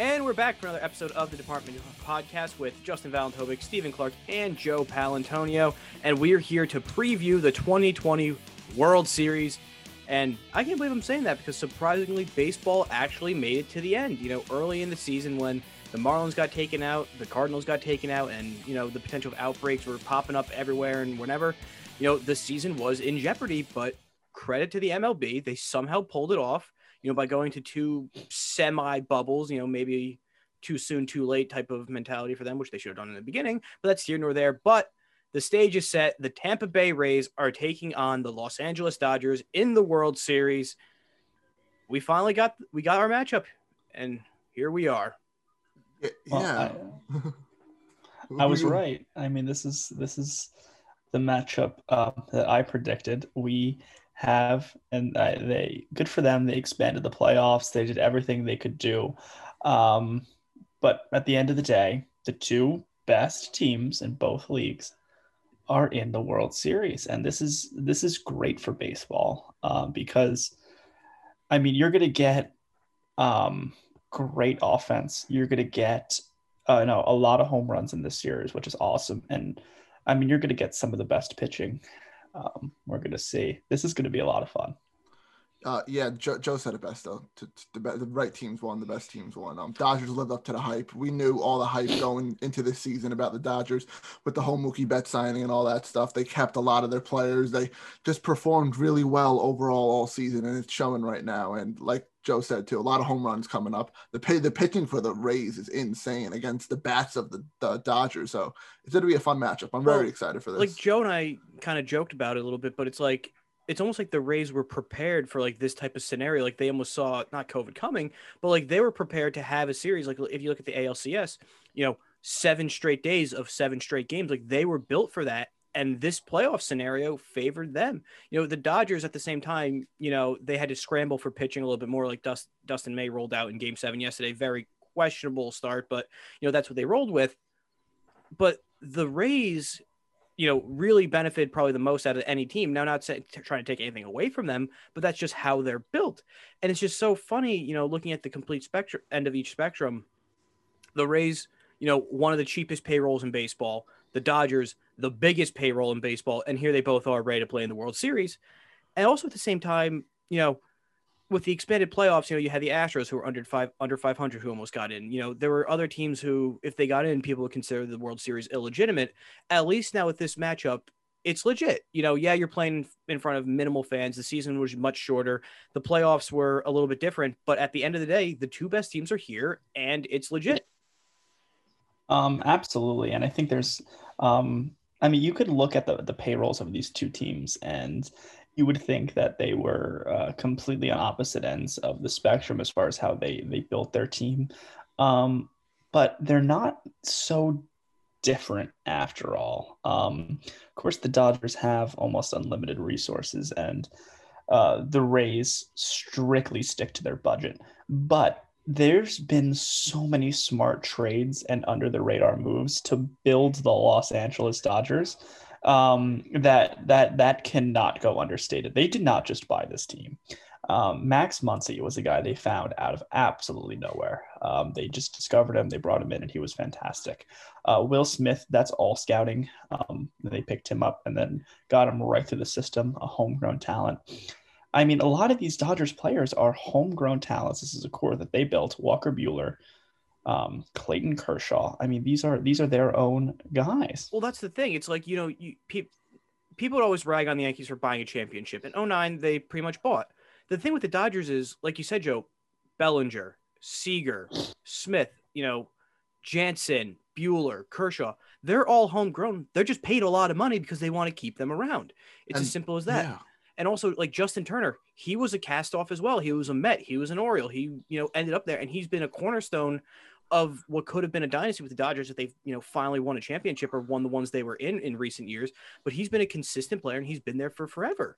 And we're back for another episode of the Department Podcast with Justin Valentovic, Stephen Clarke, and Joe Paolantonio. And we're here to preview the 2020 World Series. And I can't believe I'm saying that because surprisingly, baseball actually made it to the end. You know, early in the season when the Marlins got taken out, the Cardinals got taken out, and, you know, the potential outbreaks were popping up everywhere and whenever, you know, the season was in jeopardy. But credit to the MLB, they somehow pulled it off you know, by going to two semi bubbles, you know, maybe too soon, too late type of mentality for them, which they should have done in the beginning, but that's here nor there. But the stage is set. The Tampa Bay Rays are taking on the Los Angeles Dodgers in the World Series. We finally got we got our matchup, and here we are. Yeah, Well, I, I was right. I mean, this is this is the matchup uh, that I predicted. We have, and uh, they good for them. They expanded the playoffs. They did everything they could do. Um, but at the end of the day, the two best teams in both leagues are in the World Series, and this is this is great for baseball um, because, I mean, you're gonna get um, great offense. You're gonna get uh, no a lot of home runs in this series, which is awesome, and I mean, you're gonna get some of the best pitching um, we're going to see. This is going to be a lot of fun. Uh, yeah, Joe, Joe, said it best though. To, to the, the, right teams won, the best teams won. Um, Dodgers lived up to the hype. We knew all the hype going into this season about the Dodgers with the whole Mookie Betts signing and all that stuff. They kept a lot of their players. They just performed really well overall all season, and it's showing right now. And like Joe said too, a lot of home runs coming up. The pay, the pitching for the Rays is insane against the bats of the, the Dodgers. So it's going to be a fun matchup. I'm well, very excited for this. Like Joe and I kind of joked about it a little bit, but it's like it's almost like the Rays were prepared for like this type of scenario. Like they almost saw not COVID coming, but like they were prepared to have a series. Like if you look at the ALCS, you know, seven straight days of seven straight games, like they were built for that. And this playoff scenario favored them. You know, the Dodgers at the same time, you know, they had to scramble for pitching a little bit more. Like Dust, Dustin May rolled out in Game Seven yesterday, very questionable start, but you know that's what they rolled with. But the Rays you know, really benefited probably the most out of any team. Now, not say, trying to take anything away from them, but that's just how they're built. And it's just so funny, you know, looking at the complete spectrum end of each spectrum. The Rays, you know, one of the cheapest payrolls in baseball. The Dodgers, the biggest payroll in baseball, and here they both are ready to play in the World Series. And also at the same time, you know, with the expanded playoffs, you know, you had the Astros who were under five under 500 who almost got in. You know, there were other teams who, if they got in, people would consider the World Series illegitimate. At least now with this matchup, it's legit. You know, yeah, you're playing in front of minimal fans. The season was much shorter. The playoffs were a little bit different, but at the end of the day, the two best teams are here, and it's legit. Um, absolutely, and I think there's, um, I mean, you could look at the the payrolls of these two teams, and you would think that they were uh, completely on opposite ends of the spectrum as far as how they they built their team. Um, but they're not so different after all. Um, of course the dodgers have almost unlimited resources and uh, the rays strictly stick to their budget. But there's been so many smart trades and under the radar moves to build the los angeles dodgers um, that that that cannot go understated. They did not just buy this team. Um, Max Muncy was a guy they found out of absolutely nowhere. Um, they just discovered him, they brought him in, and he was fantastic. Uh, Will Smith, that's all scouting. Um, they picked him up and then got him right through the system, a homegrown talent. I mean, a lot of these Dodgers players are homegrown talents. This is a core that they built. Walker Buehler, um, Clayton Kershaw. I mean, these are these are their own guys. Well, that's the thing. It's like you know, you pe- people would always rag on the Yankees for buying a championship. In 09, they pretty much bought. The thing with the Dodgers is, like you said, Joe, Bellinger, Seager, Smith, you know, Jansen, Buehler, Kershaw, they're all homegrown. They're just paid a lot of money because they want to keep them around. It's and, as simple as that. Yeah. And also, like Justin Turner, he was a cast off as well. He was a Met. He was an Oriole. He, you know, ended up there, and he's been a cornerstone of what could have been a dynasty with the Dodgers if they've you know finally won a championship or won the ones they were in in recent years. But he's been a consistent player and he's been there for forever.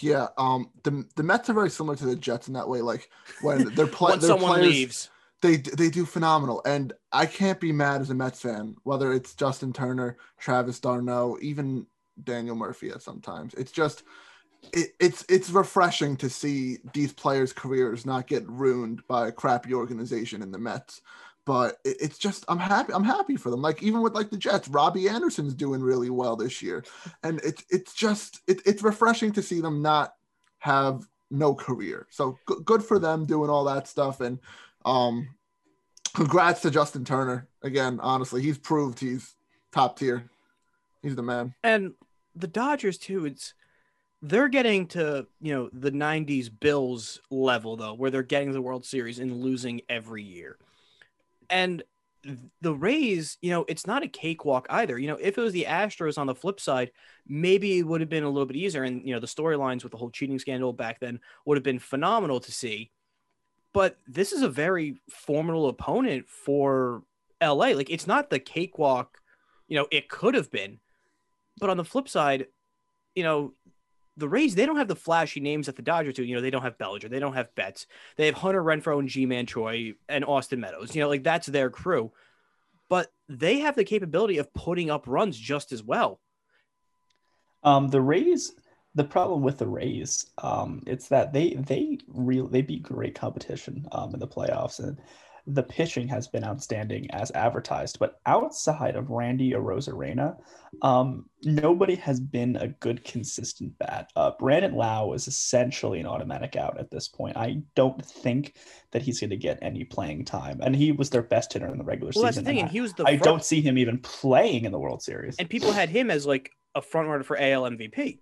Yeah, um, the the Mets are very similar to the Jets in that way. Like when they're playing, someone players, leaves, they they do phenomenal, and I can't be mad as a Mets fan. Whether it's Justin Turner, Travis d'Arnaud, even Daniel Murphy at sometimes, it's just it, it's it's refreshing to see these players' careers not get ruined by a crappy organization in the Mets. But it, it's just I'm happy I'm happy for them. Like even with like the Jets, Robbie Anderson's doing really well this year, and it's it's just it, it's refreshing to see them not have no career. So g- good for them doing all that stuff, and um, congrats to Justin Turner again. Honestly, he's proved he's top tier. He's the man. And the Dodgers too. It's they're getting to you know the 90s bills level though where they're getting the world series and losing every year. And the rays you know it's not a cakewalk either. You know if it was the astros on the flip side maybe it would have been a little bit easier. And you know the storylines with the whole cheating scandal back then would have been phenomenal to see. But this is a very formidable opponent for la like it's not the cakewalk you know it could have been but on the flip side you know the Rays, they don't have the flashy names that the Dodgers do. You know, they don't have Bellinger, they don't have Betts, they have Hunter Renfroe and Ji-Man Choi and Austin Meadows. You know, like that's their crew, but they have the capability of putting up runs just as well. Um, the Rays, the problem with the Rays, um, it's that they they really they beat great competition um in the playoffs and the pitching has been outstanding as advertised. But outside of Randy Arozarena, um, nobody has been a good, consistent bat. Uh, Brandon Lowe is essentially an automatic out at this point. I don't think that he's going to get any playing time, and he was their best hitter in the regular well, season. That's the thing, and, I, he was the. I front... don't see him even playing in the World Series. And people had him as like a front runner for AL MVP.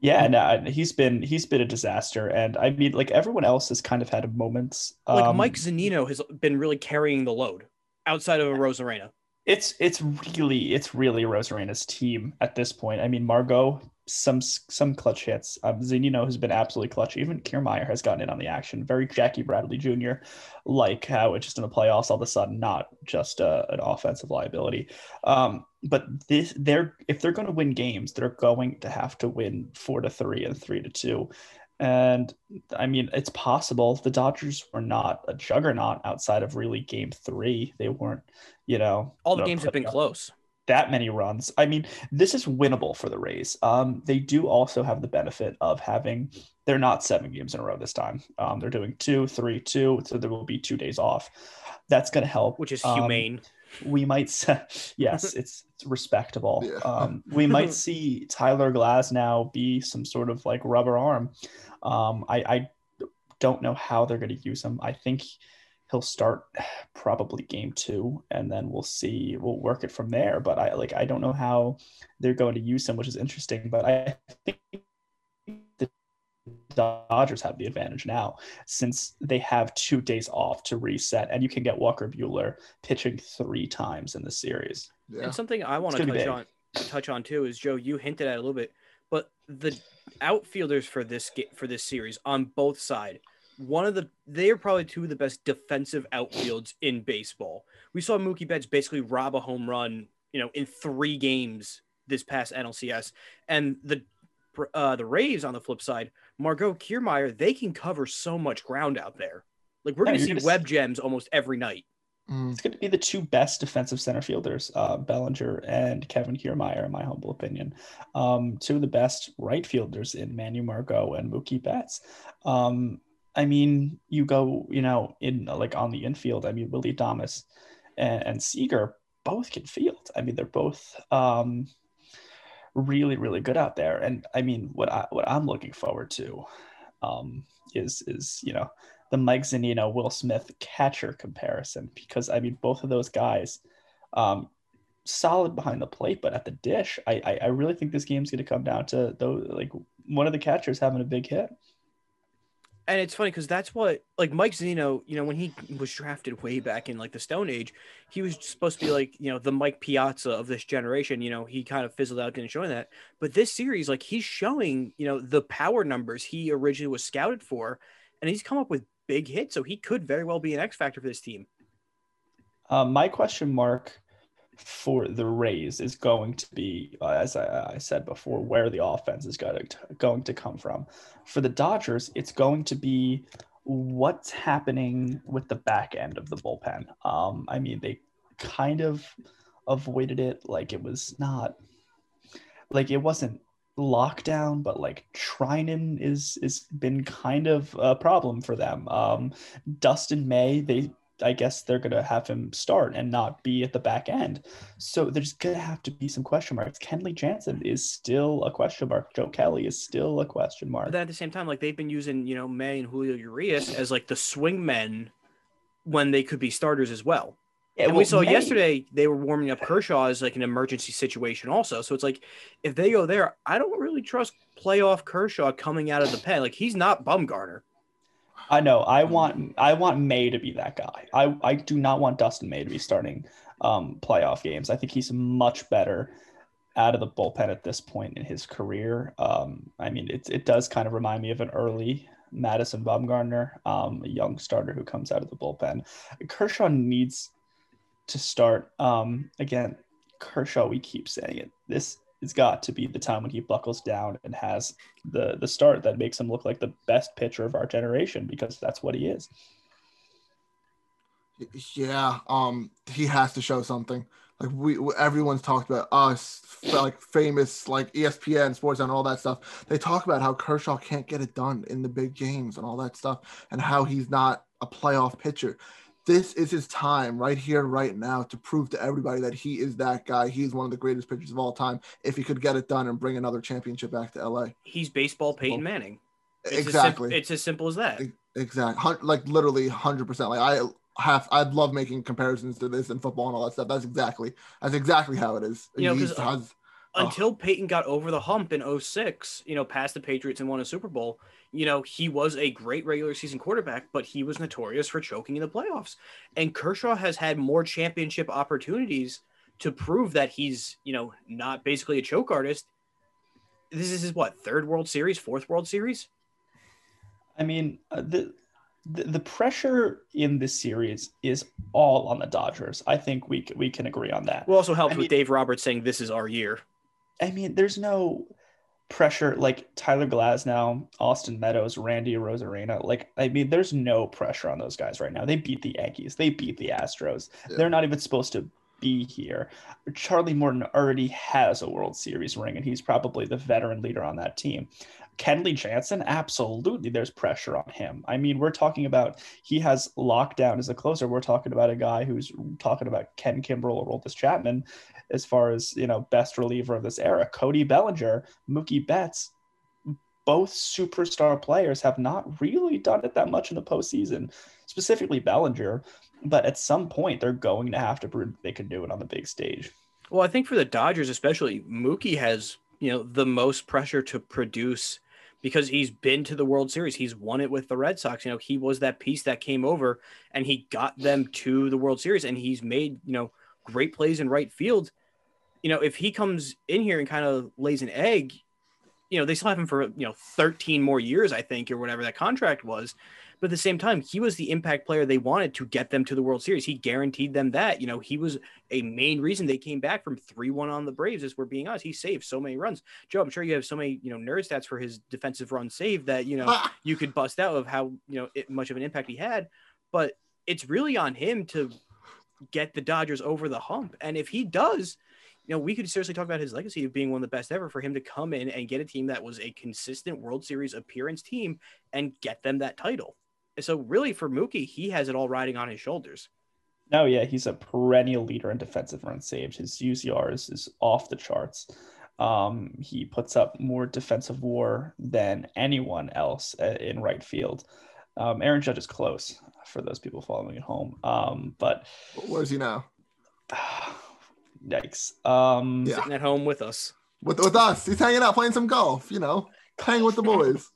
Yeah, no, he's been he's been a disaster, and I mean, like everyone else has kind of had moments. Like um, Mike Zunino has been really carrying the load outside of Arozarena. It's it's really it's really Rosarena's team at this point. I mean, Margot some some clutch hits. Um, has been absolutely clutch. Even Kiermaier has gotten in on the action. Very Jackie Bradley Jr. Like how it's just in the playoffs all of a sudden not just a, an offensive liability. Um, but this they're if they're going to win games, they're going to have to win four to three and three to two. And I mean, it's possible the Dodgers were not a juggernaut outside of really game three. They weren't, you know, all the games have been up. close that many runs. I mean, this is winnable for the Rays. Um, they do also have the benefit of having they're not seven games in a row this time. Um, they're doing two, three, two, so there will be two days off. That's going to help, which is humane. Um, we might, say, yes, it's, it's respectable. Yeah. Um, we might see Tyler Glasnow be some sort of like rubber arm. Um, I, I don't know how they're going to use him. I think he'll start probably game two and then we'll see we'll work it from there. But i like i don't know how they're going to use him which is interesting but i think the dodgers have the advantage now since they have two days off to reset and you can get walker buehler pitching three times in the series. Yeah. and something i want to touch on touch on too is joe you hinted at a little bit but the outfielders for this for this series on both sides one of the they are probably two of the best defensive outfields in baseball. We saw Mookie Betts basically rob a home run, you know, in three games this past NLCS, and the uh, the Rays on the flip side, Margot Kiermaier, they can cover so much ground out there. Like we're yeah, going to see web gems almost every night. Mm. It's going to be the two best defensive center fielders, uh, Bellinger and Kevin Kiermaier, in my humble opinion. Um, two of the best right fielders in Manu Margot and Mookie Betts. Um, I mean, you go, you know, in like on the infield. I mean, Willie Adames and, and Seager both can field. I mean, they're both um, really, really good out there. And I mean, what I what I'm looking forward to um, is is you know the Mike Zunino Will Smith catcher comparison because I mean both of those guys. Um, solid behind the plate, but at the dish, I, I, I really think this game's going to come down to those like one of the catchers having a big hit and it's funny because that's what like Mike Zunino, you know, when he was drafted way back in like the Stone Age, he was supposed to be like you know the Mike Piazza of this generation. You know, he kind of fizzled out, didn't show that. But this series, like he's showing, you know, the power numbers he originally was scouted for, and he's come up with big hits, so he could very well be an X factor for this team. Uh, my question mark for the Rays is going to be, uh, as I, said before, where the offense is going to, going to come from. For the Dodgers, it's going to be what's happening with the back end of the bullpen. Um, I mean, they kind of avoided it like it was not like it wasn't lockdown, but like Treinen is is been kind of a problem for them. Um, Dustin May, they I guess they're gonna have him start and not be at the back end. So there's gonna have to be some question marks. Kenley Jansen is still a question mark. Joe Kelly is still a question mark. But then at the same time, like they've been using, you know, May and Julio Urias as like the swing men when they could be starters as well. Yeah, and well, we saw May- yesterday they were warming up Kershaw as like an emergency situation also. So it's like if they go there, I don't really trust playoff Kershaw coming out of the pen. Like he's not Bumgarner. I know. I want I want May to be that guy. I, I do not want Dustin May to be starting um, playoff games. I think he's much better out of the bullpen at this point in his career. Um, I mean, it it does kind of remind me of an early Madison Bumgarner, um, a young starter who comes out of the bullpen. Kershaw needs to start. Um, again, Kershaw. We keep saying it. This has got to be the time when he buckles down and has the the start that makes him look like the best pitcher of our generation because that's what he is. Yeah, um, he has to show something. Like we, everyone's talked about us, like famous, like ESPN, Sports and all that stuff. They talk about how Kershaw can't get it done in the big games and all that stuff, and how he's not a playoff pitcher. This is his time right here, right now, to prove to everybody that he is that guy. He's one of the greatest pitchers of all time. If he could get it done and bring another championship back to LA, He's baseball Peyton Manning. It's As exactly, sim- it's as simple as that. exactly, like literally hundred percent. Like I have, I'd love making comparisons to this and football and all that stuff. That's exactly, that's exactly how it is. You know, He's- Until Peyton got over the hump in 06, you know, past the Patriots and won a Super Bowl, you know, he was a great regular season quarterback, but he was notorious for choking in the playoffs. And Kershaw has had more championship opportunities to prove that he's, you know, not basically a choke artist. This is his what, third World Series, fourth World Series? I mean, uh, the, the the pressure in this series is all on the Dodgers. I think we we can agree on that. Well, also helped I with mean- Dave Roberts saying this is our year. I mean, there's no pressure like Tyler Glasnow, Austin Meadows, Randy Rosarena. Like, I mean, there's no pressure on those guys right now. They beat the Yankees. They beat the Astros. Yeah. They're not even supposed to be here. Charlie Morton already has a World Series ring, and he's probably the veteran leader on that team. Kenley Jansen, absolutely, there's pressure on him. I mean, we're talking about he has lockdown as a closer. We're talking about a guy who's talking about Ken Kimbrel or Roldis Chapman as far as you know best reliever of this era. Cody Bellinger, Mookie Betts, both superstar players have not really done it that much in the postseason. Specifically Bellinger, but at some point they're going to have to prove they can do it on the big stage. Well, I think for the Dodgers, especially, Mookie has you know the most pressure to produce because he's been to the World Series. He's won it with the Red Sox. You know, he was that piece that came over and he got them to the World Series, and he's made you know great plays in right field. You know, if he comes in here and kind of lays an egg, you know, they still have him for you know 13 more years, I think, or whatever that contract was. But at the same time, he was the impact player they wanted to get them to the World Series. He guaranteed them that. You know, he was a main reason they came back from 3-1 on the Braves, as we're being honest. He saved so many runs. Joe, I'm sure you have so many, you know, nerd stats for his defensive run save that, you know, you could bust out of how, you know, it, much of an impact he had. But it's really on him to get the Dodgers over the hump. And if he does, you know, we could seriously talk about his legacy of being one of the best ever for him to come in and get a team that was a consistent World Series appearance team and get them that title. And so, really, for Mookie, he has it all riding on his shoulders. No, yeah, he's a perennial leader in defensive runs saved. His UZR is, is off the charts. Um, he puts up more defensive WAR than anyone else uh, in right field. Um, Aaron Judge is close for those people following at home. Um, but Where's he now? yikes. Um, Yeah. Sitting at home with us. With, with us. He's hanging out playing some golf, you know, playing with the boys.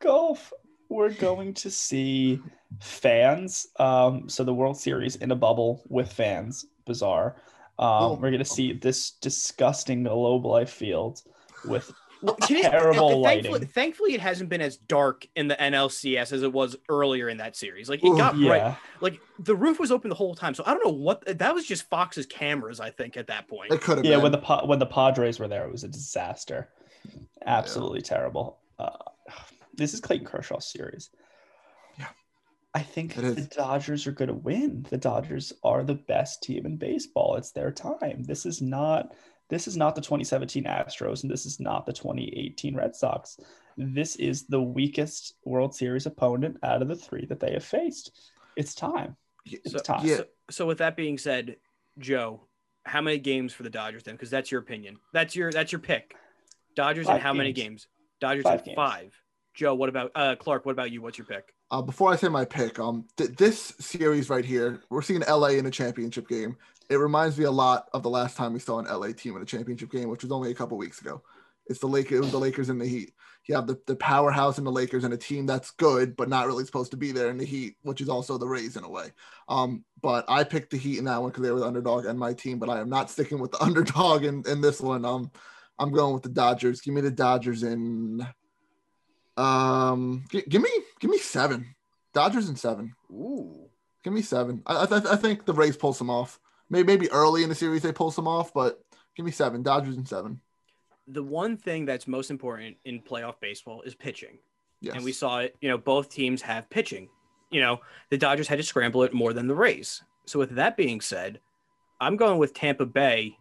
golf. We're going to see fans. Um, so the World Series in a bubble with fans. Bizarre. Um, Oh. We're going to see this disgusting Globe Life field with Well, can Terrible thankfully, lighting. thankfully, it hasn't been as dark in the NLCS as it was earlier in that series. Like it Ooh, got yeah. bright, like the roof was open the whole time. So I don't know what that was. Just Fox's cameras, I think, at that point. It could have Yeah, been. when the when the Padres were there, it was a disaster. Absolutely terrible. Uh, this is Clayton Kershaw's series. Yeah. I think It the is. Dodgers are going to win. The Dodgers are the best team in baseball. It's their time. This is not This is not the 2017 Astros, and this is not the 2018 Red Sox. This is the weakest World Series opponent out of the three that they have faced. It's time. It's So, time. yeah. so, so with that being said, Joe, how many games for the Dodgers then? Because that's your opinion. That's your that's your pick. Dodgers and Five how many games. games? Dodgers Five in games. five. Joe, what about uh Clarke? What about you? What's your pick? Uh, before I say my pick, um, th- this series right here, we're seeing LA in a championship game. It reminds me a lot of the last time we saw an LA team in a championship game, which was only a couple weeks ago. It's the Lakers, it was the Lakers and the Heat. You have the, the powerhouse in the Lakers and a team that's good, but not really supposed to be there in the Heat, which is also the Rays in a way. Um, but I picked the Heat in that one because they were the underdog and my team, but I am not sticking with the underdog in, in this one. Um, I'm going with the Dodgers. Give me the Dodgers in um gi- give me give me seven. Dodgers in seven. Ooh. Give me seven. I, I, I think the Rays pull some off. Maybe maybe early in the series they pull some off, but give me seven. Dodgers in seven. The one thing that's most important in playoff baseball is pitching. Yes. And we saw it, you know, both teams have pitching. You know, the Dodgers had to scramble it more than the Rays. So with that being said, I'm going with Tampa Bay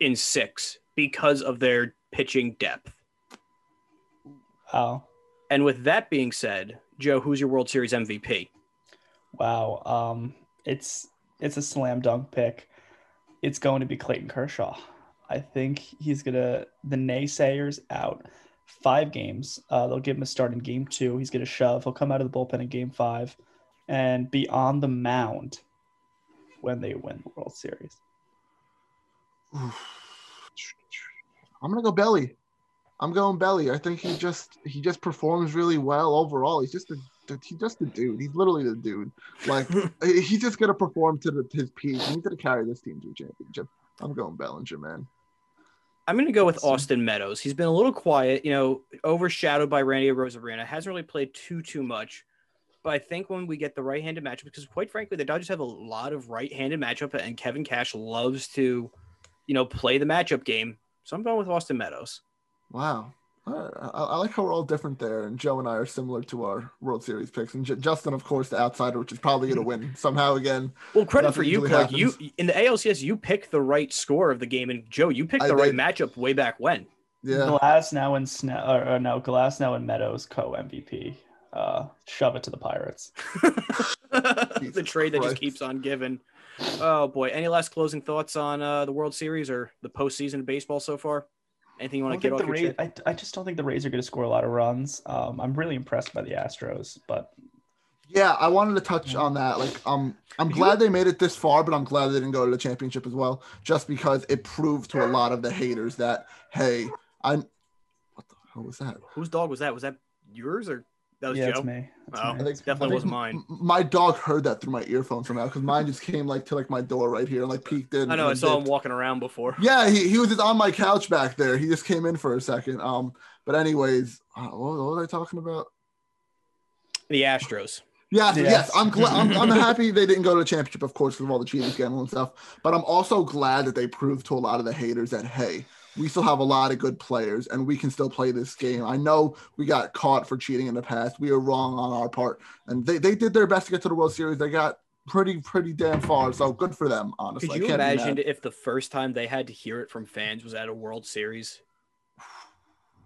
in 6 because of their pitching depth. Wow. And with that being said, Joe, who's your World Series MVP? Wow. Um, it's it's a slam dunk pick. It's going to be Clayton Kershaw. I think he's gonna the naysayers out. Five games. Uh, they'll give him a start in game two. He's gonna shove. He'll come out of the bullpen in game five, and be on the mound when they win the World Series. I'm gonna go belly. I'm going belly. I think he just he just performs really well overall. He's just a he's just a dude. He's literally the dude. Like he's just gonna perform to the, his peak. He's gonna carry this team to a championship. I'm going Bellinger, man. I'm going to go with Austin Meadows. He's been a little quiet, you know, overshadowed by Randy Rosarena. Hasn't really played too too much. But I think when we get the right-handed matchup, because quite frankly, the Dodgers have a lot of right-handed matchup, and Kevin Cash loves to, you know, play the matchup game. So I'm going with Austin Meadows. Wow. All right. I, I like how we're all different there, and Joe and I are similar to our World Series picks. And J- Justin, of course, the outsider, which is probably going to win somehow again. Well, credit Nothing for you, usually Clarke. You in the ALCS, you picked the right score of the game, and Joe, you picked I the right did. matchup way back when. Yeah. Glasnow and Snow, or, or no, Glasnow and Meadows co MVP. Uh, shove it to the Pirates. the Jesus trade that just keeps on giving. Oh boy! Any last closing thoughts on uh, the World Series or the postseason of baseball so far? Anything you want to get off the your Rays, chest? I, I just don't think the Rays are going to score a lot of runs. Um, I'm really impressed by the Astros, but Yeah, I wanted to touch on that. Like, um, I'm You- glad they made it this far, but I'm glad they didn't go to the championship as well, just because it proved to a lot of the haters that hey, I'm. what the hell was that? Whose dog was that? Was that yours or that was yeah, Joe? it's me. It's Oh. me. I think Definitely I wasn't mine. My dog heard that through my earphone somehow because mine just came like to like my door right here and like peeked in. I know. I and saw him walking around before. Yeah, he, he was just on my couch back there. He just came in for a second. Um, but anyways, uh, what, what was I talking about? The Astros. Yes, Yes. yes. I'm glad. I'm, I'm happy they didn't go to the championship, of course, because of all the cheating scandal and stuff. But I'm also glad that they proved to a lot of the haters that hey, we still have a lot of good players and we can still play this game. I know we got caught for cheating in the past. We were wrong on our part, and they, they did their best to get to the World Series. They got pretty pretty damn far. So good for them. Honestly, Could I you can't imagine if the first time they had to hear it from fans was at a World Series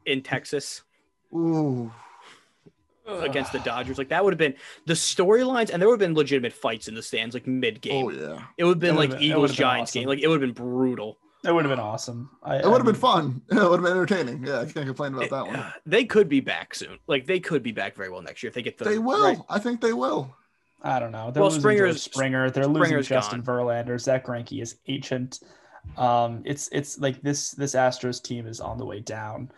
in Texas Ooh, against the Dodgers? Like that would have been the storylines, and there would have been legitimate fights in the stands, like mid game. oh yeah, It would have been It like would've been- Eagles Giants awesome. game. Like it would have been brutal. It would have been awesome. I, it would have been fun. It would have been entertaining. Yeah, I can't complain about that one. They could be back soon. Like they could be back very well next year if they get the They will. right- I think they will. I don't know. They're Well, losing Springer's- Springer. They're losing Justin gone. Verlander. Zack Greinke is ancient. Um, it's it's like this this Astros team is on the way down,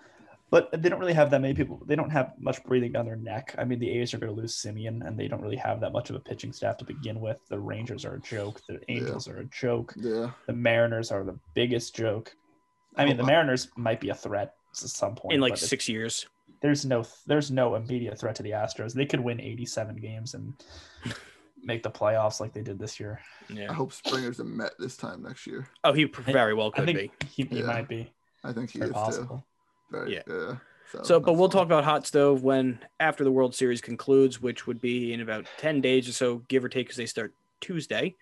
but they don't really have that many people. They don't have much breathing down their neck. I mean, the A's are going to lose Semien, and they don't really have that much of a pitching staff to begin with. The Rangers are a joke. The Angels are a joke. Yeah. The Mariners are the biggest joke. I mean, Oh, the wow. Mariners might be a threat at some point in like six years. there's no there's no immediate threat to the Astros. They could win 87 games and make the playoffs like they did this year. Yeah. I hope Springer's a Met this time next year. Oh, he very well I could think be. he, he Yeah. might be I think he very is too. Yeah. yeah. So, So, but we'll fun. talk about hot stove when after the World Series concludes, which would be in about ten days or so, give or take, because they start Tuesday.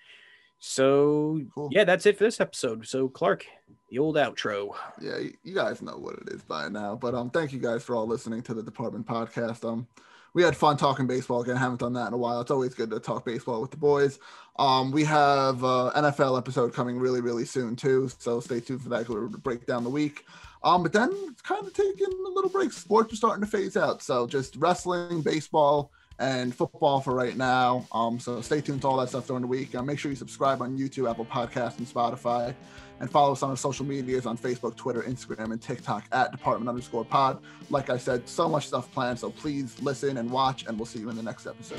So, Cool. yeah, that's it for this episode. So, Clarke, The old outro. Yeah, you guys know what it is by now. But um, thank you guys for all listening to the Department Podcast. Um, we had fun talking baseball again. haven't done that in a while. It's always good to talk baseball with the boys. Um, we have uh, NFL episode coming really, really soon too. So stay tuned for that. We're to break down the week. Um, but then it's kind of taking a little break. Sports are starting to phase out. So just wrestling, baseball, and football for right now. Um, so stay tuned to all that stuff during the week. Uh, make sure you subscribe on YouTube, Apple Podcasts, and Spotify, and follow us on our social medias on Facebook, Twitter, Instagram, and TikTok at Department underscore Pod. Like I said, so much stuff planned. So please listen and watch, and we'll see you in the next episode.